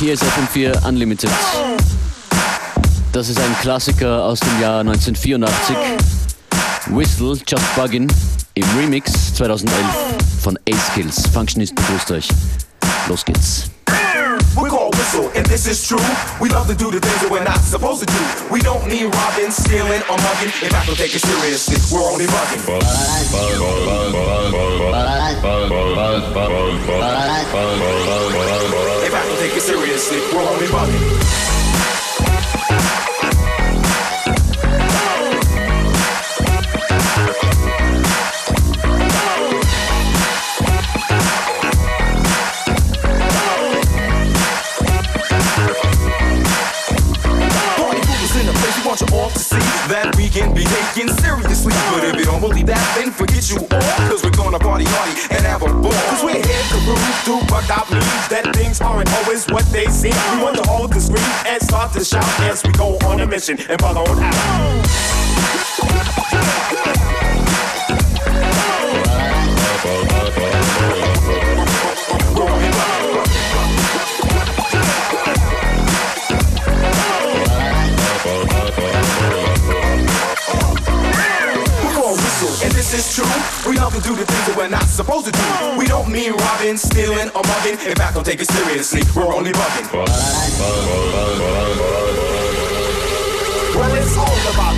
Hier ist FM4 Unlimited. Das ist ein Klassiker aus dem Jahr 1984. Whistle Just Buggin im Remix 2011 von A-Skillz. Functionist begrüßt euch. Los geht's. And this is true. We love to do the things that we're not supposed to do. We don't need robbing, stealing, or mugging. If I take it seriously, we're only bugging. Take it seriously, we're only bugging. Can be taken seriously. But if you don't believe that, then forget you all. Cause we're gonna party hardy and have a ball. Cause we're here to prove to buck out means that things aren't always what they seem. We want to hold the screen and start to shout as we go on a mission and follow on out. This is true. We to do the things that we're not supposed to do. We don't mean robbing, stealing, or mugging. In fact, don't take it seriously. We're only bugging. Well, it's all about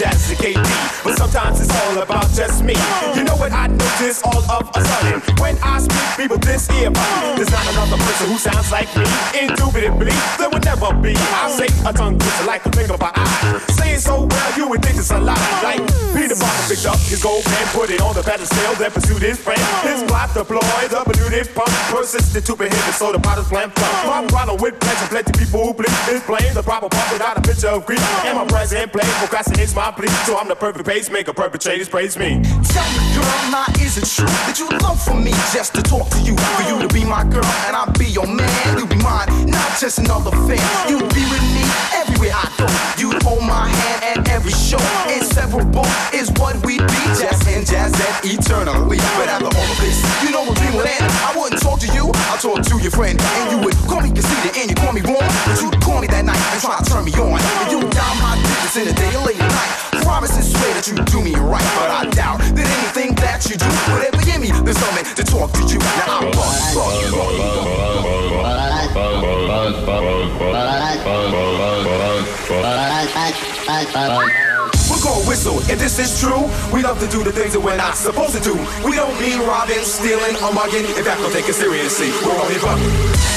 But sometimes it's all about just me. You know what I notice all of a sudden? When I speak, people this earbud. There's not another person who sounds like me. Indubitably, there would never be. I say a tongue twister like a finger by eye. Say it so well, you would think it's a lie. Like Peter Parker picked up his gold pen, put it on the pedestal, then pursued his friend. His plot deployed, the polluted pump, persisted to prohibit, so the potter's plan from. My problem with pleasure, plenty people who please is playing the proper part without a picture of grief. And my present play procrastinates my plea, so I'm the perfect pacemaker, perpetrators praise me. Tell me, girl, now is it true that you love for me just to talk to you, for you to be my girl and I'll be your man, you be mine, not just another fan. You be with me everywhere I go. You hold my hand at every show. Inseparable is what we be, jazz and jazz and eternally. But after all of this, you know what we would end. I wouldn't talk to you, I talk to your friend, and you would call me conceited and you call me wrong, but you call me that night and try to turn me on. And you down my digits in the day or late at night promise and swear that you do me right, but I doubt that anything that you do would ever give me the stomach to talk to you. Now I'm bug, We're gonna whistle, and this is true. We love to do the things that we're not supposed to do. We don't mean robbing, stealing, or mugging. If that don't take it seriously, we're only bugging.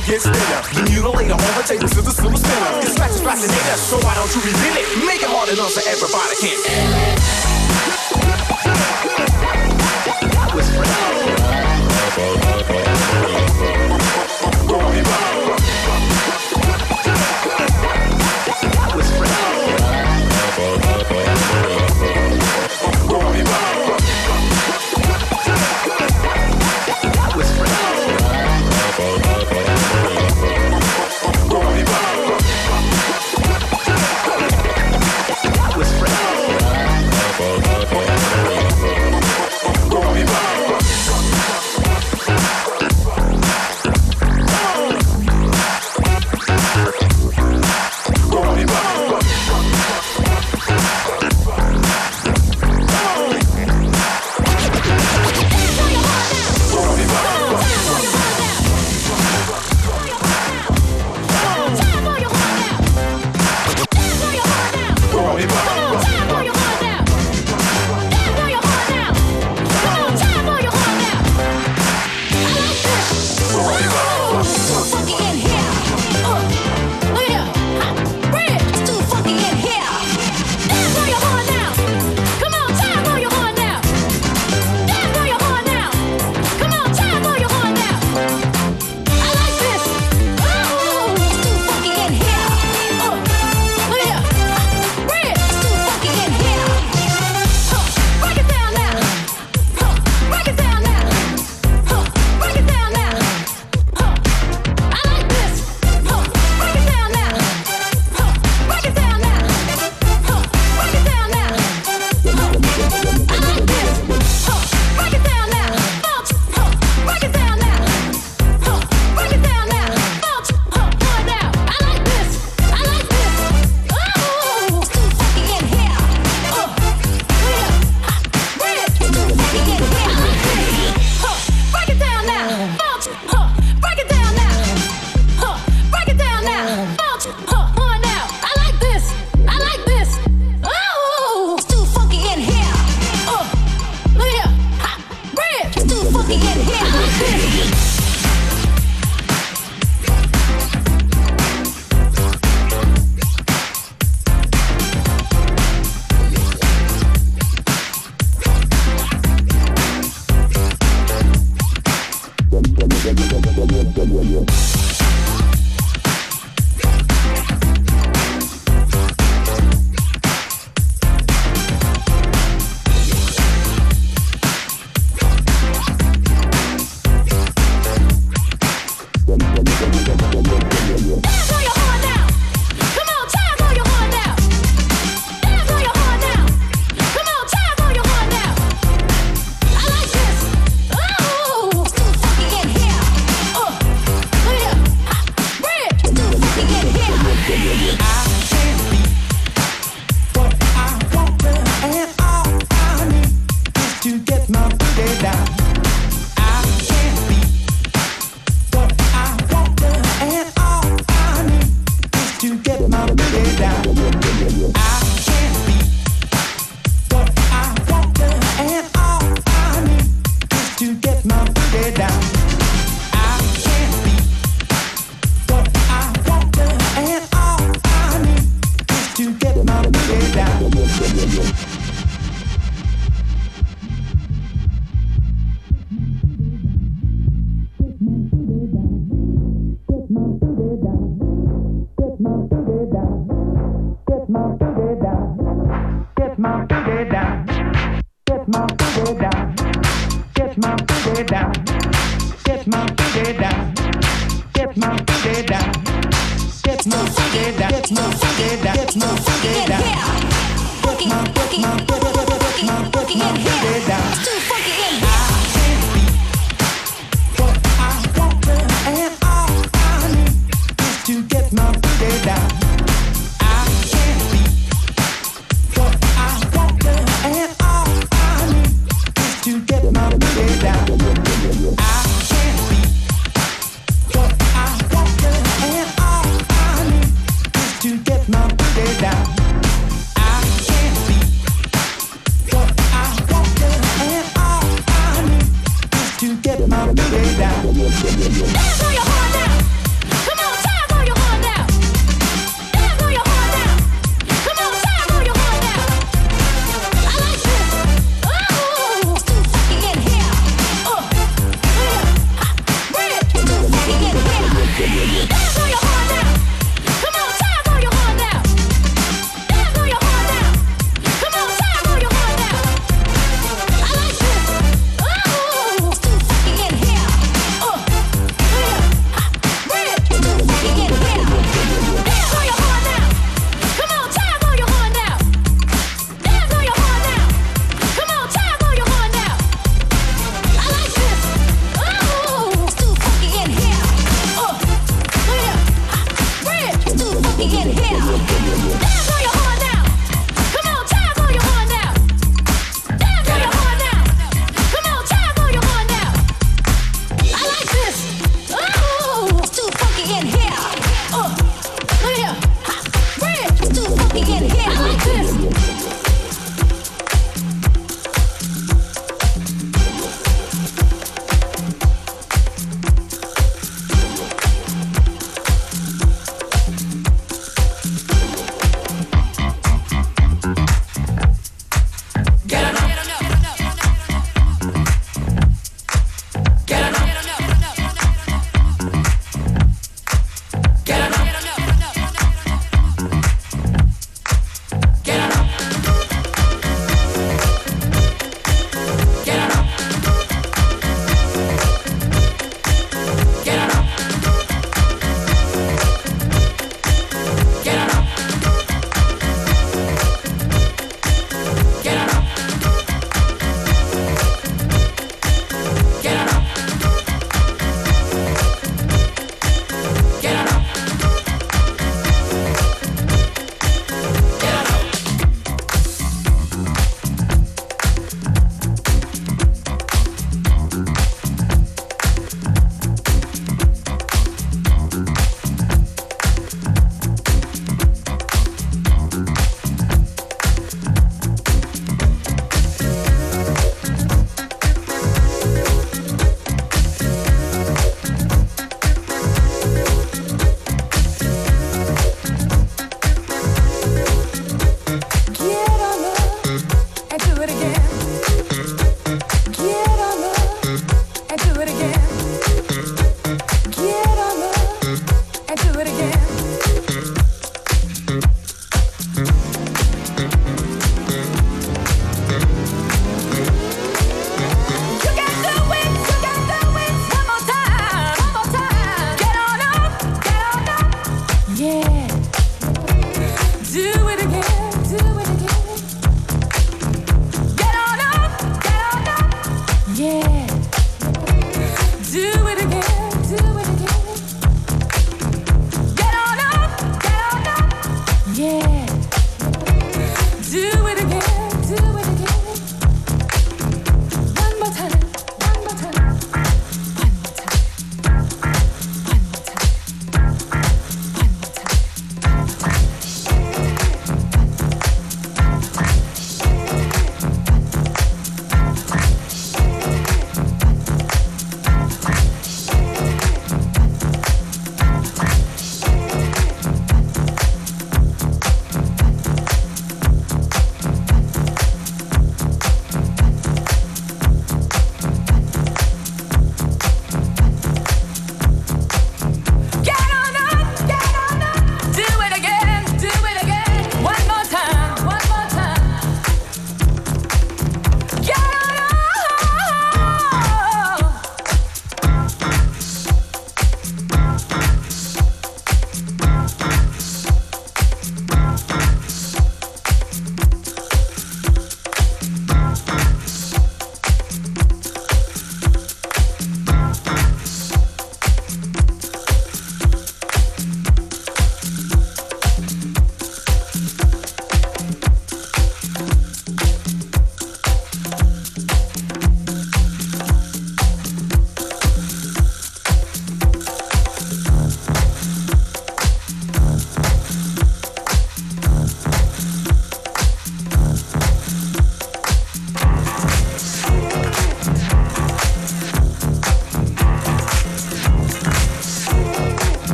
And gets thinner, the mutilator on the table to the silver spinner. It's scratch fascinator, so why don't you reveal it? Make it hard enough so everybody can. That was That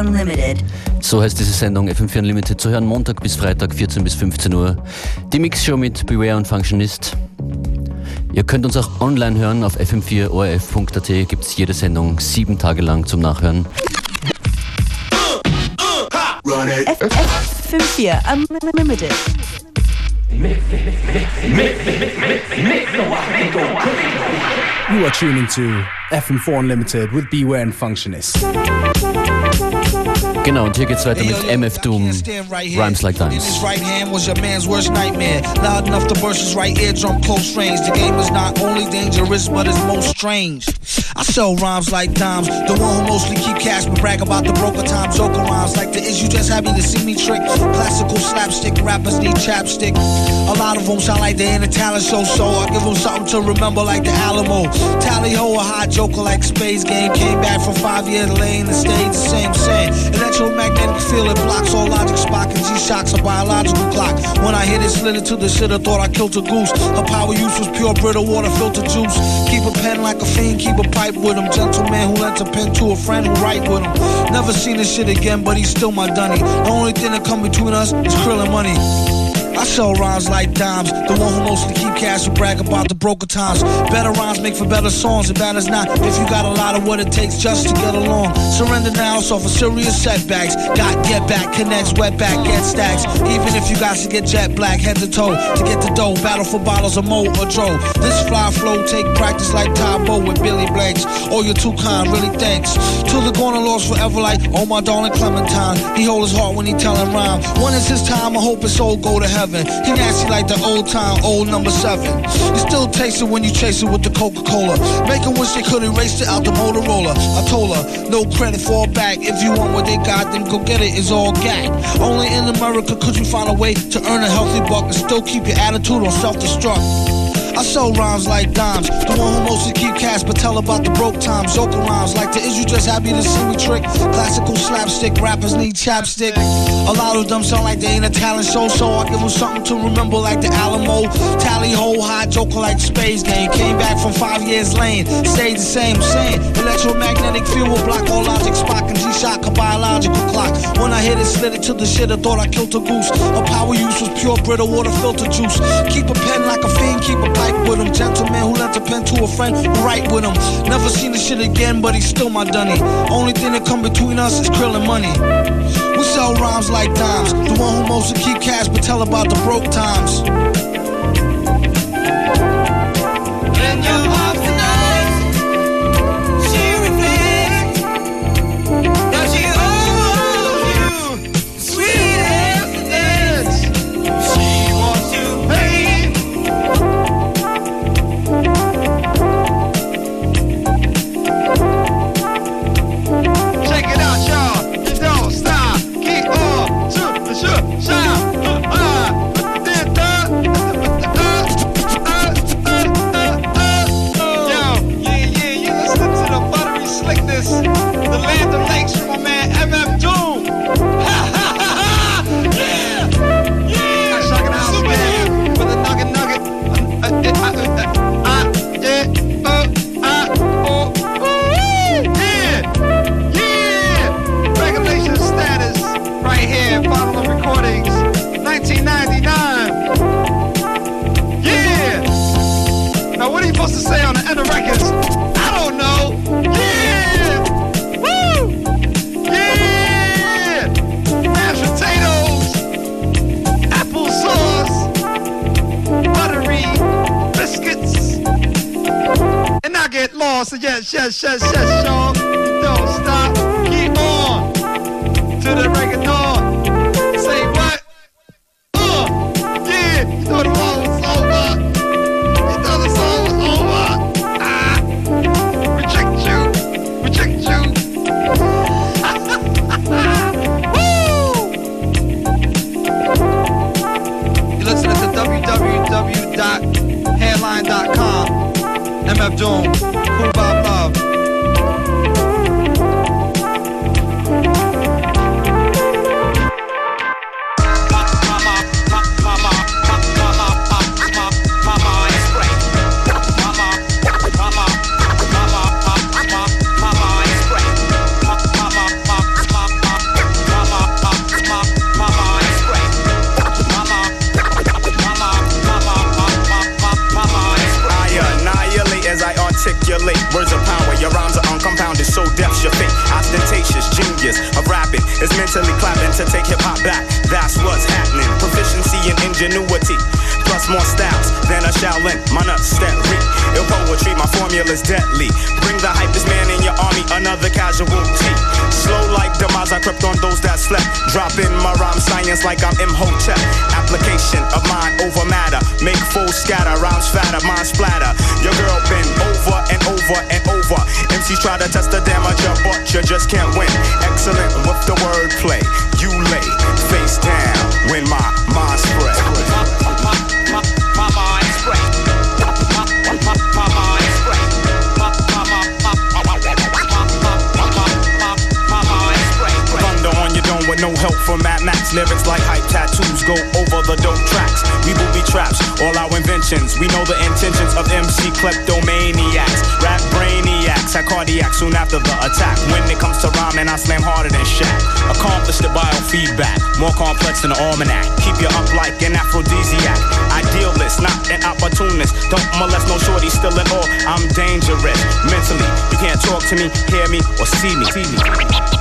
Unlimited. So heißt diese Sendung FM4 Unlimited zu hören, Montag bis Freitag, 14 bis 15 Uhr. Die Mixshow mit Beware und Functionist. Ihr könnt uns auch online hören auf fm4orf.at. Gibt es jede Sendung sieben Tage lang zum Nachhören. FM4 Unlimited. You are tuning to FM4 Unlimited with Beware and Functionist. Genau, und hier geht's weiter mit MF Doom, Rhymes Like Dimes. His right hand was your man's worst nightmare. Loud enough to burst his right eardrum close range. The game is not only dangerous, but it's most strange. I sell rhymes like dimes. The one who mostly keep cash but brag about the broker time. Joker rhymes like the is you just happy to see me trick. Classical slapstick rappers need chapstick. A lot of them sound like they in a talent show, so I give them something to remember like the Alamo. Tally ho, a hot joker like Space Ghost. Came back from five years lane and stayed the same, same. Electromagnetic field, it blocks all logic, Spock and G-Shocks, a biological clock. When I hit it, slid into the shit, I thought I killed a goose. Her power use was pure Brita water, filter juice. Keep a pen like a fiend, keep a pipe with him. Gentleman who lent a pen to a friend who write with him. Never seen this shit again, but he's still my dunny. The only thing that come between us is krill money. I sell rhymes like dimes. The one who mostly keep cash and brag about the broker times. Better rhymes make for better songs, bad as not. If you got a lot of what it takes just to get along. Surrender now, so for serious setbacks. Got get back, connects, wet back, get stacks. Even if you got to get jet black, head to toe. To get the dough, battle for bottles of mo or dro. This fly flow take practice like Tae Bo with Billy Blanks. Oh, you're too kind, really thanks. To the corner lost forever like, oh my darling Clementine. He hold his heart when he tellin' rhyme. When it's his time, I hope his soul go to heaven. He nasty like the old time, old number seven. You still taste it when you chase it with the Coca-Cola. Make 'em wish they could erase it out the Motorola. I told her, no credit, fall back. If you want what they got, then go get it. It's all gag. Only in America could you find a way to earn a healthy buck and still keep your attitude on self-destruct. I sell rhymes like dimes. The one who mostly keep cash, but tell about the broke times. Joker rhymes like the is you just happy to see me trick. Classical slapstick rappers need chapstick. A lot of them sound like they ain't a talent show, so I give them something to remember like the Alamo. Tally ho, hot joker like Space Ghost. Came back from five years lane, stayed the same, same. Electromagnetic field will block all logic, Spock and G-Shock, a biological clock. When I hit it, slid it to the shit, I thought I killed a goose. Her power use was pure Brita water filter juice. Keep a pen like a fiend, keep a pipe with him. Gentleman who lent a pen to a friend write with him. Never seen this shit again, but he's still my dunny. Only thing that come between us is krill and money. We sell rhymes like dimes. The one who mostly keep cash, but tell about the broke times. To take hip hop back. That's what's happening. Proficiency and ingenuity. Plus more styles than a Shaolin, my nuts steady. Ill poetry, my formula's deadly. Bring the hypest man in your army, another casualty. Slow like demise, I crept on those that slept. Dropping my rhyme science like I'm Imhotep. Application of mind over matter. Make fools scatter, rhymes fatter, mind splatter. Your girl been over and over and over. MCs try to test the damage, but you just can't win. Excellent with the wordplay. You lay face down when my mind spread. No help from Mad Max. Lyrics like hype tattoos go over the dope tracks. We booby traps, all our inventions. We know the intentions of MC kleptomaniacs. Rap brainiacs, had cardiac soon after the attack. When it comes to rhyming, I slam harder than Shaq. Accomplished the biofeedback, more complex than the almanac. Keep you up like an aphrodisiac. Idealist, not an opportunist. Don't molest no shorty, still at all. I'm dangerous mentally. You can't talk to me, hear me, or see me. See me.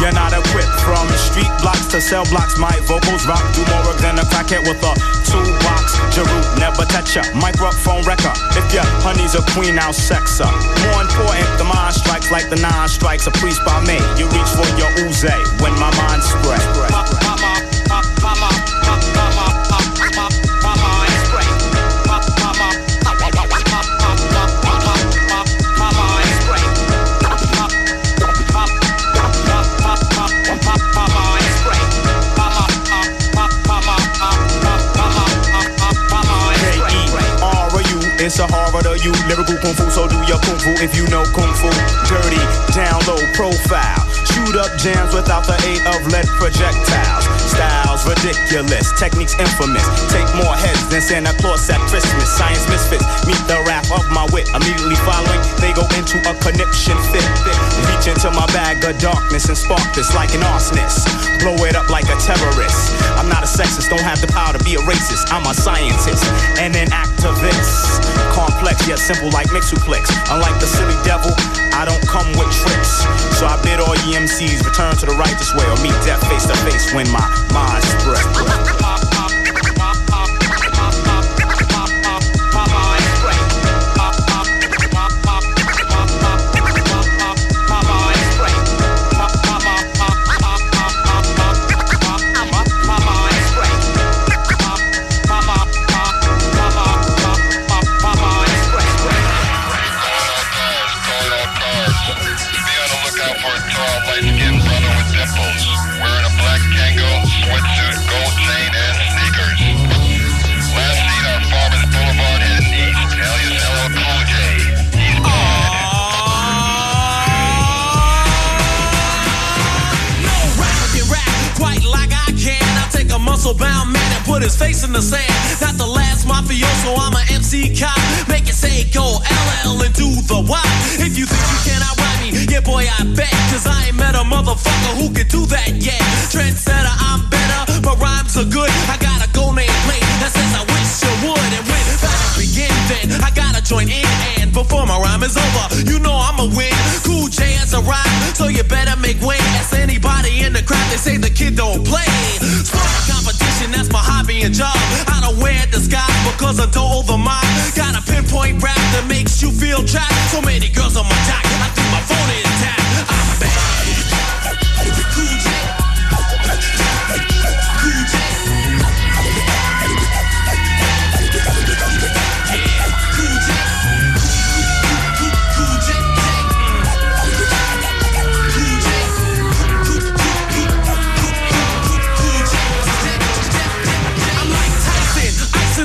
You're not equipped from street blocks to cell blocks. My vocals rock, do more than a crackhead with a toolbox. Jeru, never touch a microphone record. If your honey's a queen, I'll sex her. More important, the mind strikes like the nine strikes. A priest by me. You reach for your ooze when my mind spread. K-E-R-U, It's a horror to you, lyrical kung fu, so do your kung fu if you know kung fu. Dirty, down low profile. Shoot up jams without the aid of lead projectiles. Styles ridiculous, techniques infamous. Take more heads than Santa Claus at Christmas. Science misfits, meet the rap of my wit. Immediately following, they go into a conniption fit. Reach into my bag of darkness and spark this like an arsonist. Blow it up like a terrorist. I'm not a sexist, don't have the power to be a racist. I'm a scientist and an activist. Complex yet simple like Mixuplex. Unlike the silly devil, I don't come with tricks. So I bid all ye MCs return to the righteous way or meet death face to face when my mind spread. Sweatsuit. No rapper can rap quite like I can. I take a muscle bound man and put his face in the sand. Not the last mafioso, I'm a MC cop. Make it say go LL and do the Y. If you think you can me, yeah boy I bet. Cause I ain't met a motherfucker who can do that yet. Trendsetter, I'm but rhymes are good. I got a go name plate that says I wish you would. And when battle begin, then I gotta join in. And before my rhyme is over, you know I'ma win. Cool J has arrived, so you better make way. Ask anybody in the crowd, they say the kid don't play. Sport competition, that's my hobby and job. I don't wear disguise because I don't the mind. Got a pinpoint rap that makes you feel trapped. So many girls on my jock, I think my phone is tapped. I'm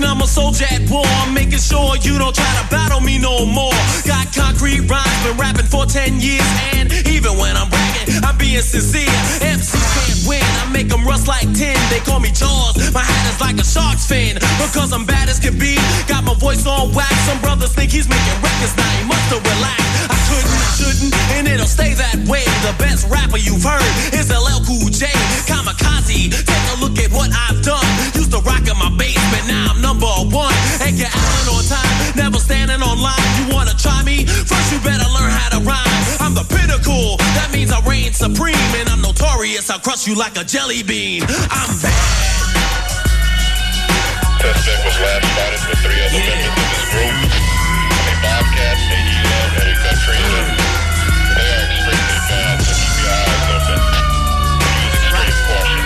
icing, I'm a soldier at war. I'm making sure you don't try to battle me no more. Got concrete rhymes, been rapping for 10 years, and even when I'm bragging, I'm being sincere. MC can't win, I make them rust like tin. They call me Jaws, my hat is like a shark's fin. Because I'm bad as can be, got my voice on wax. Some brothers think he's making records, now he must have relaxed. I couldn't, shouldn't, and it'll stay that way. The best rapper you've heard is LL Cool J. to rhyme. I'm the pinnacle, that means I reign supreme. serious, I'll crush you like a jelly bean. I'm bad. Suspect was last spotted with three other members of his group. A Bobcat, AEL, and a Katrina. They are extremely bad, so keep your eyes open. Use extreme caution.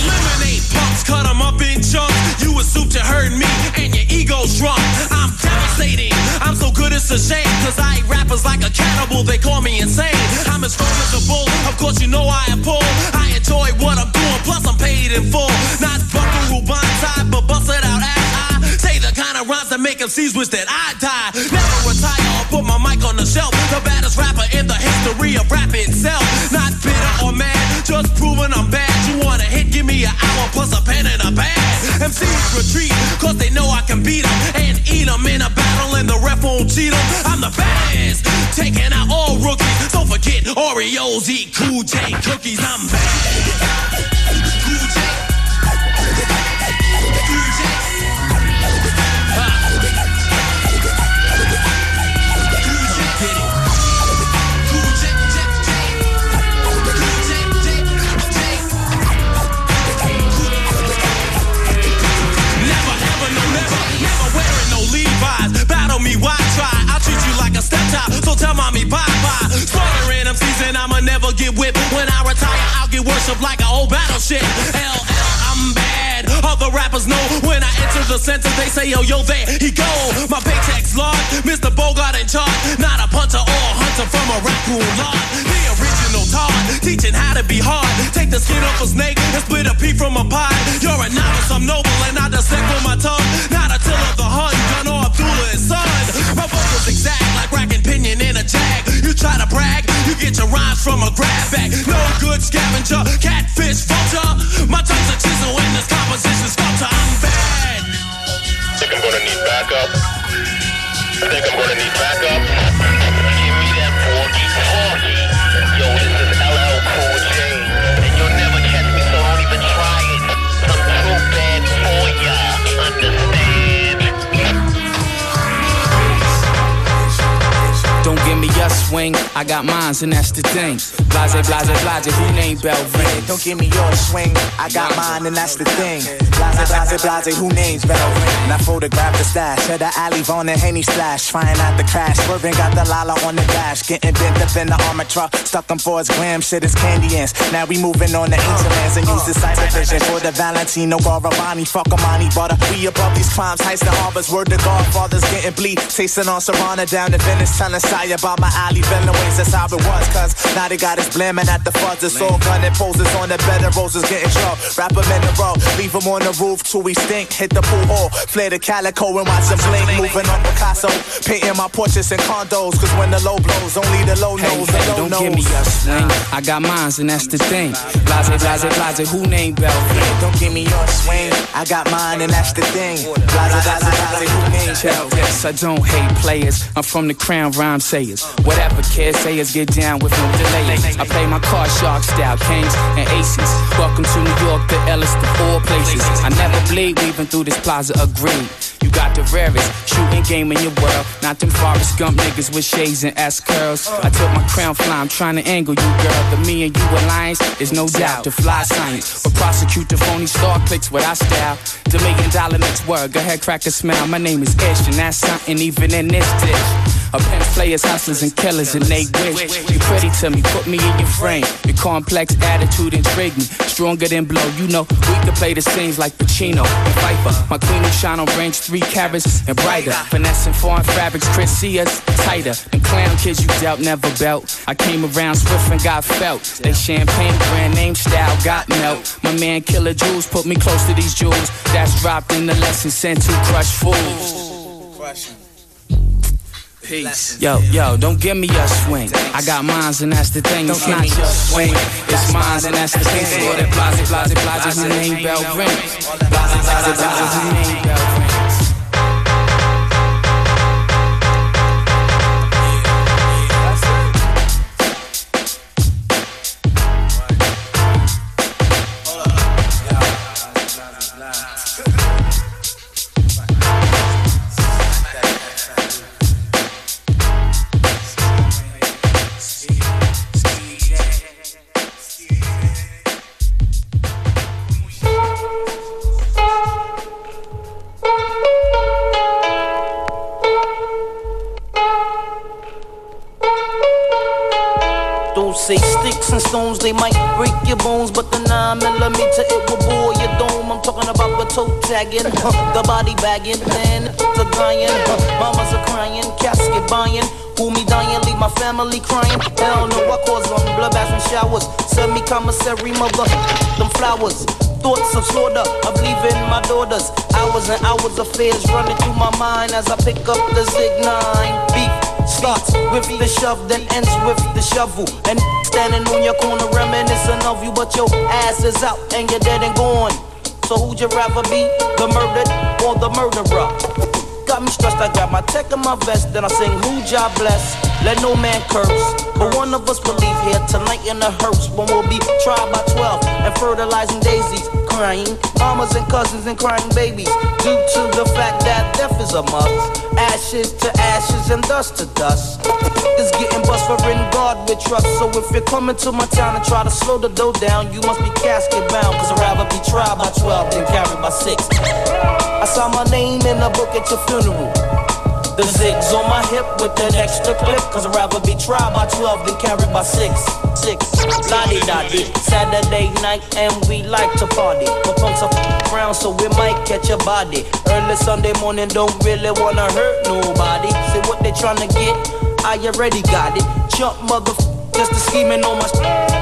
Eliminate punks, cut 'em up in chunks. You assume you heard me and your drunk. I'm devastating. I'm so good it's a shame. Cause I eat rappers like a cannibal, they call me insane. I'm as strong as a bull, of course you know I am full. I enjoy what I'm doing, plus I'm paid in full. Not fucking buckaroo blindside, but bust it out ass I Say the kind of rhymes that make MCs wish that I die. Never retire or put my mic on the shelf. The baddest rapper in the history of rap itself. Not bitter or mad, just proving I'm bad. You want to hit, give me an hour plus a pen and a pad. MCs retreat, cause they know I can beat 'em and eat 'em in a battle and the ref won't cheat 'em. I'm the baddest, taking out all rookies. Don't forget Oreos eat Cool J cookies. I'm bad. J. stepchild, so tell mommy bye bye. Slaughtering them season, I'ma never get whipped. When I retire, I'll get worshipped like an old battleship. LL, I'm bad. Other rappers know when I enter the center, they say, yo, yo, there he go. My paycheck's large, Mr. Bogart in charge. Not a punter or a hunter from a raccoon lot. The original Todd, teaching how to be hard. Take the skin off a snake and split a pea from a pie. You're a novice, I'm noble, and I dissect with my tongue. Not a till of the Hun, gun or Abdullah his son. My vocals exact in a jag. You try to brag, you get your rhymes from a grab bag. No good scavenger, catfish vulture. My tongue's a chisel in this composition sculpture. I'm bad. Think I'm gonna need backup. I think I'm gonna need backup. Give me that porky porky. Yo, this is LL Cool J. And you'll never catch me, so don't even try it. I'm too bad for ya. Understand? Don't give me your swing, I got mines and that's the thing. Blase, blase, blase, who named Belvin? Don't give me your swing, I got mine and that's the thing. Blase, blase, blase, who names Belvin? And I photograph the stash, to the alley, Vaughn and Henny splash. Trying out the crash, swerving, got the Lala on the dash. Getting bent up in the armor truck, stuck 'em for his glam, shit is candy ants. Now we moving on the ancient lands and use the cyber vision for the Valentino Garavani. Fuck Amani butter. We above these crimes, heist the harbors, word to Godfathers getting bleed. Tasting on Serrana down in Venice, telling Saya about my alley, Villa ways, that's how it was. Cause now they got us blamming at the fuzz, it's all gunning poses on the bed of roses getting drunk. Wrap 'em in a row, leave 'em on the roof till we stink. Hit the pool hall, flare the calico and watch them blink. Moving on Picasso, painting my portraits in condos. Cause when the low blows, only the low Hey, knows, hey, the low don't knows. give me your swing. I got mines and that's the thing. Blase, blase, blase, who named Belvin? Don't give me your swing, I got mine and that's the thing. Blase, blase, blase, who named this, I don't hate players. I'm from the crown rhyme sayers. Whatever kids say is get down with no delay. I play my card shark style, kings and aces. Welcome to New York, the Ellis, the four places. I never bleed, weaving through this plaza, You got the rarest shooting game in your world. Not them Forrest Gump niggas with shades and S curls. I took my crown fly, I'm trying to angle you, girl. The me and you alliance is no doubt the fly science. But prosecute the phony star clicks with our style. The million dollar next word, go ahead, crack a smile. My name is Ish, and that's something even in this dish. A pimp players, hustlers, and killers, and they wish. You pretty to me, put me in your frame. Your complex attitude intrigue me. Stronger than blow, you know. We could play the scenes like Pacino and Viper. My queen who shine on range three carats and brighter. Finessing foreign fabrics, Chris see us tighter. Them clown kids you dealt never belt. I came around swift and got felt. They champagne brand name style got melt. My man Killer Jules put me close to these jewels. That's dropped in the lesson sent to crush fools. Peace. Yo, yo, don't give me your swing. I got mines and that's the thing. It's not your swing. It's mines and that's the thing. So all that blase, blase, blase, who name bell rings. Blase, blase, blase, who name bell rings. The the body bagging, then the dying. Mamas are crying, casket buying. Who me dying, leave my family crying. Hell no, I cause them bloodbaths and showers. Send me commissary, mother, them flowers. Thoughts of slaughter, of leaving my daughters. Hours and hours of fears running through my mind as I pick up the Zig 9. Beef starts with the shove, then ends with the shovel. And standing on your corner reminiscing of you, but your ass is out and you're dead and gone. So who'd you rather be, the murdered or the murderer? Got me stressed, I got my tech in my vest, then I sing who job bless. Let no man curse. But one of us will leave here tonight in a hearse when we'll be tried by 12 and fertilizing daisies, crying mamas and cousins and crying babies. Due to the fact that death is a must. Ashes to ashes and dust to dust. It's getting bust for in God with trust. So if you're coming to my town and try to slow the dough down, you must be casket bound. Cause I'd rather be tried by 12 than carried by 6. I saw my name in the book at your funeral. The zigs on my hip with an extra clip. Cause I'd rather be tried by 12 than carried by 6. 6. Lodi Dodi. Saturday night and we like to party. But punks are around so we might catch a body. Early Sunday morning don't really wanna hurt nobody. See what they tryna get? I already got it. Jump motherfucker just a scheming on my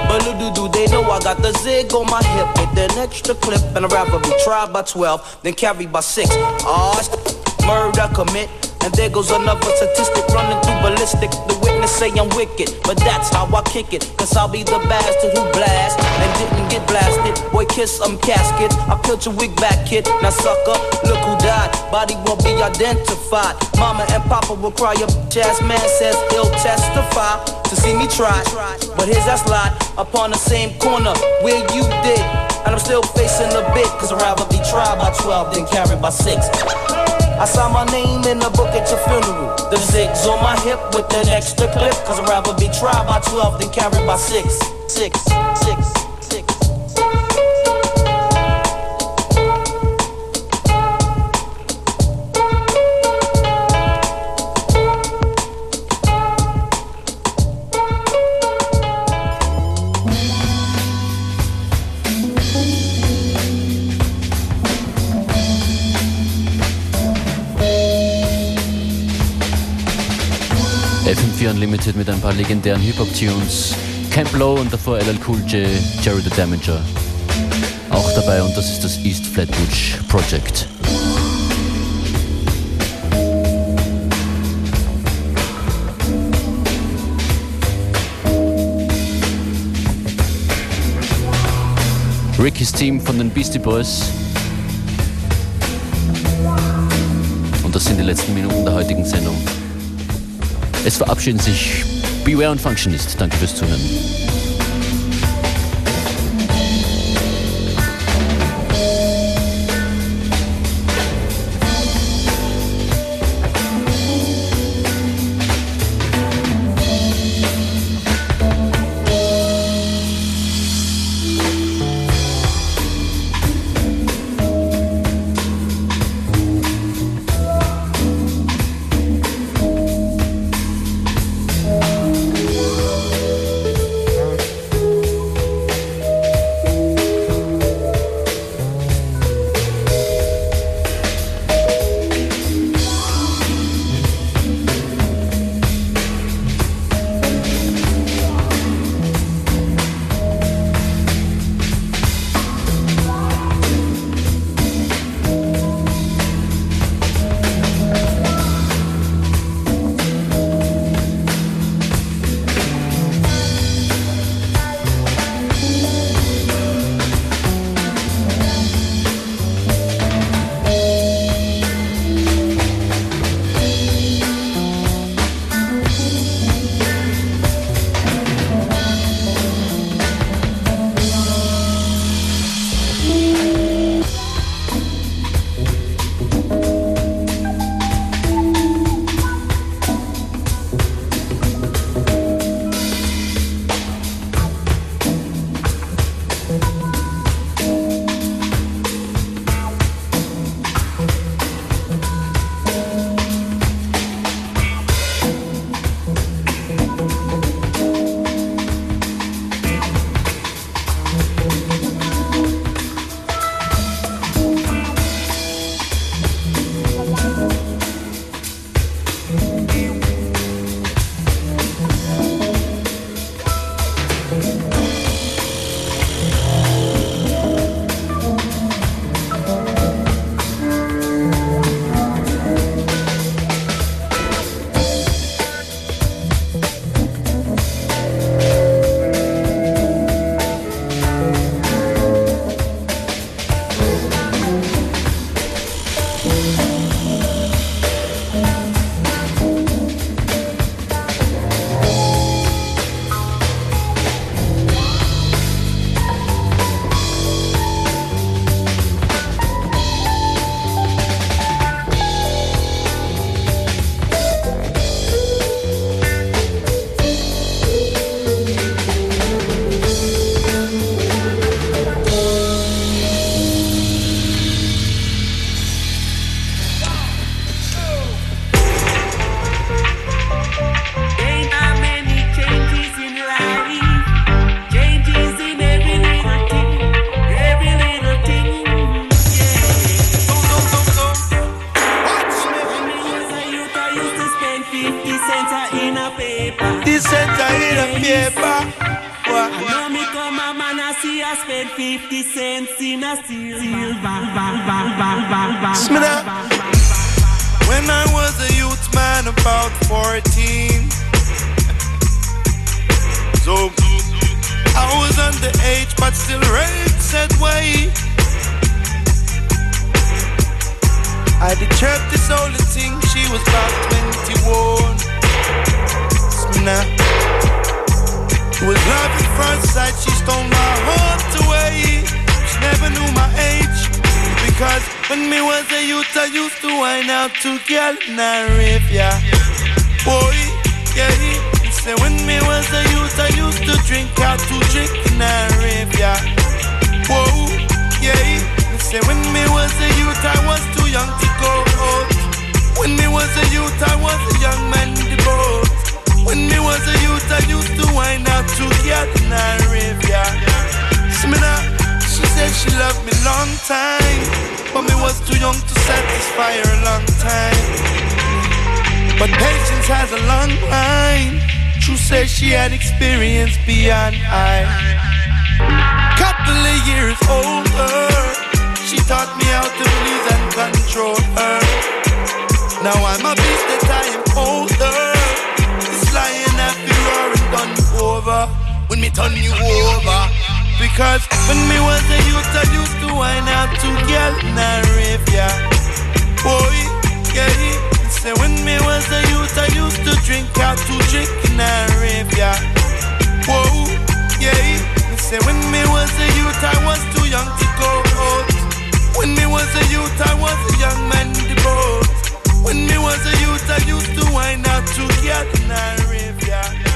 But little do they know I got the zig on my hip with an extra clip and I'd rather be tried by 12 than carried by 6. Ah, murder commit. And there goes another statistic running through ballistic. The witness say I'm wicked, but that's how I kick it. Cause I'll be the bastard who blast and didn't get blasted. Boy, kiss some caskets. I killed your wig back kid. Now sucker, look who died. Body won't be identified. Mama and Papa will cry. Your ass man says he'll testify to see me try. But here's that slide upon the same corner where you did. And I'm still facing a bit, cause I'd rather be tried by 12 than carried by 6. I saw my name in the book at your funeral. The zigs on my hip with an extra clip, cause I'd rather be tried by 12 than carried by 6. 6, 6. FM4 Unlimited mit ein paar legendären Hip-Hop-Tunes. Camp Low und davor LL Cool J, Jerry the Damager. Auch dabei und das ist das East Flatbush Project. Ricky's Team von den Beastie Boys. Und das sind die letzten Minuten der heutigen Sendung. Es verabschieden sich Beware und Functionist. Danke fürs Zuhören. It was love at first sight, she stole my heart away. She never knew my age. Because when me was a youth, I used to wine out to girl in a rave, yeah. Boy, yeah. He say when me was a youth, I used to drink out to drink in yeah. Whoa, yeah. He say when me was a youth, I was too young to go out. When me was a youth, I was a young man the. When me was a youth, I used to wine out to girl in a rave, yeah. Smina, she said she loved me long time, but me was too young to satisfy her a long time. But patience has a long line. True says she had experience beyond I. Couple of years older, she taught me how to please and control her. Now I'm a beast that I am older. over, when me turn you over. Because when me was a youth, I used to wind out to get in a rave, yeah. Boy, yeah. Say when me was a youth, I used to drink out to drink in a rave, yeah. Whoa, yeah. Say when me was a youth, I was too young to go out. When me was a youth, I was a young man in the boat. When me was a youth, I used to wind out to get in a rave, yeah.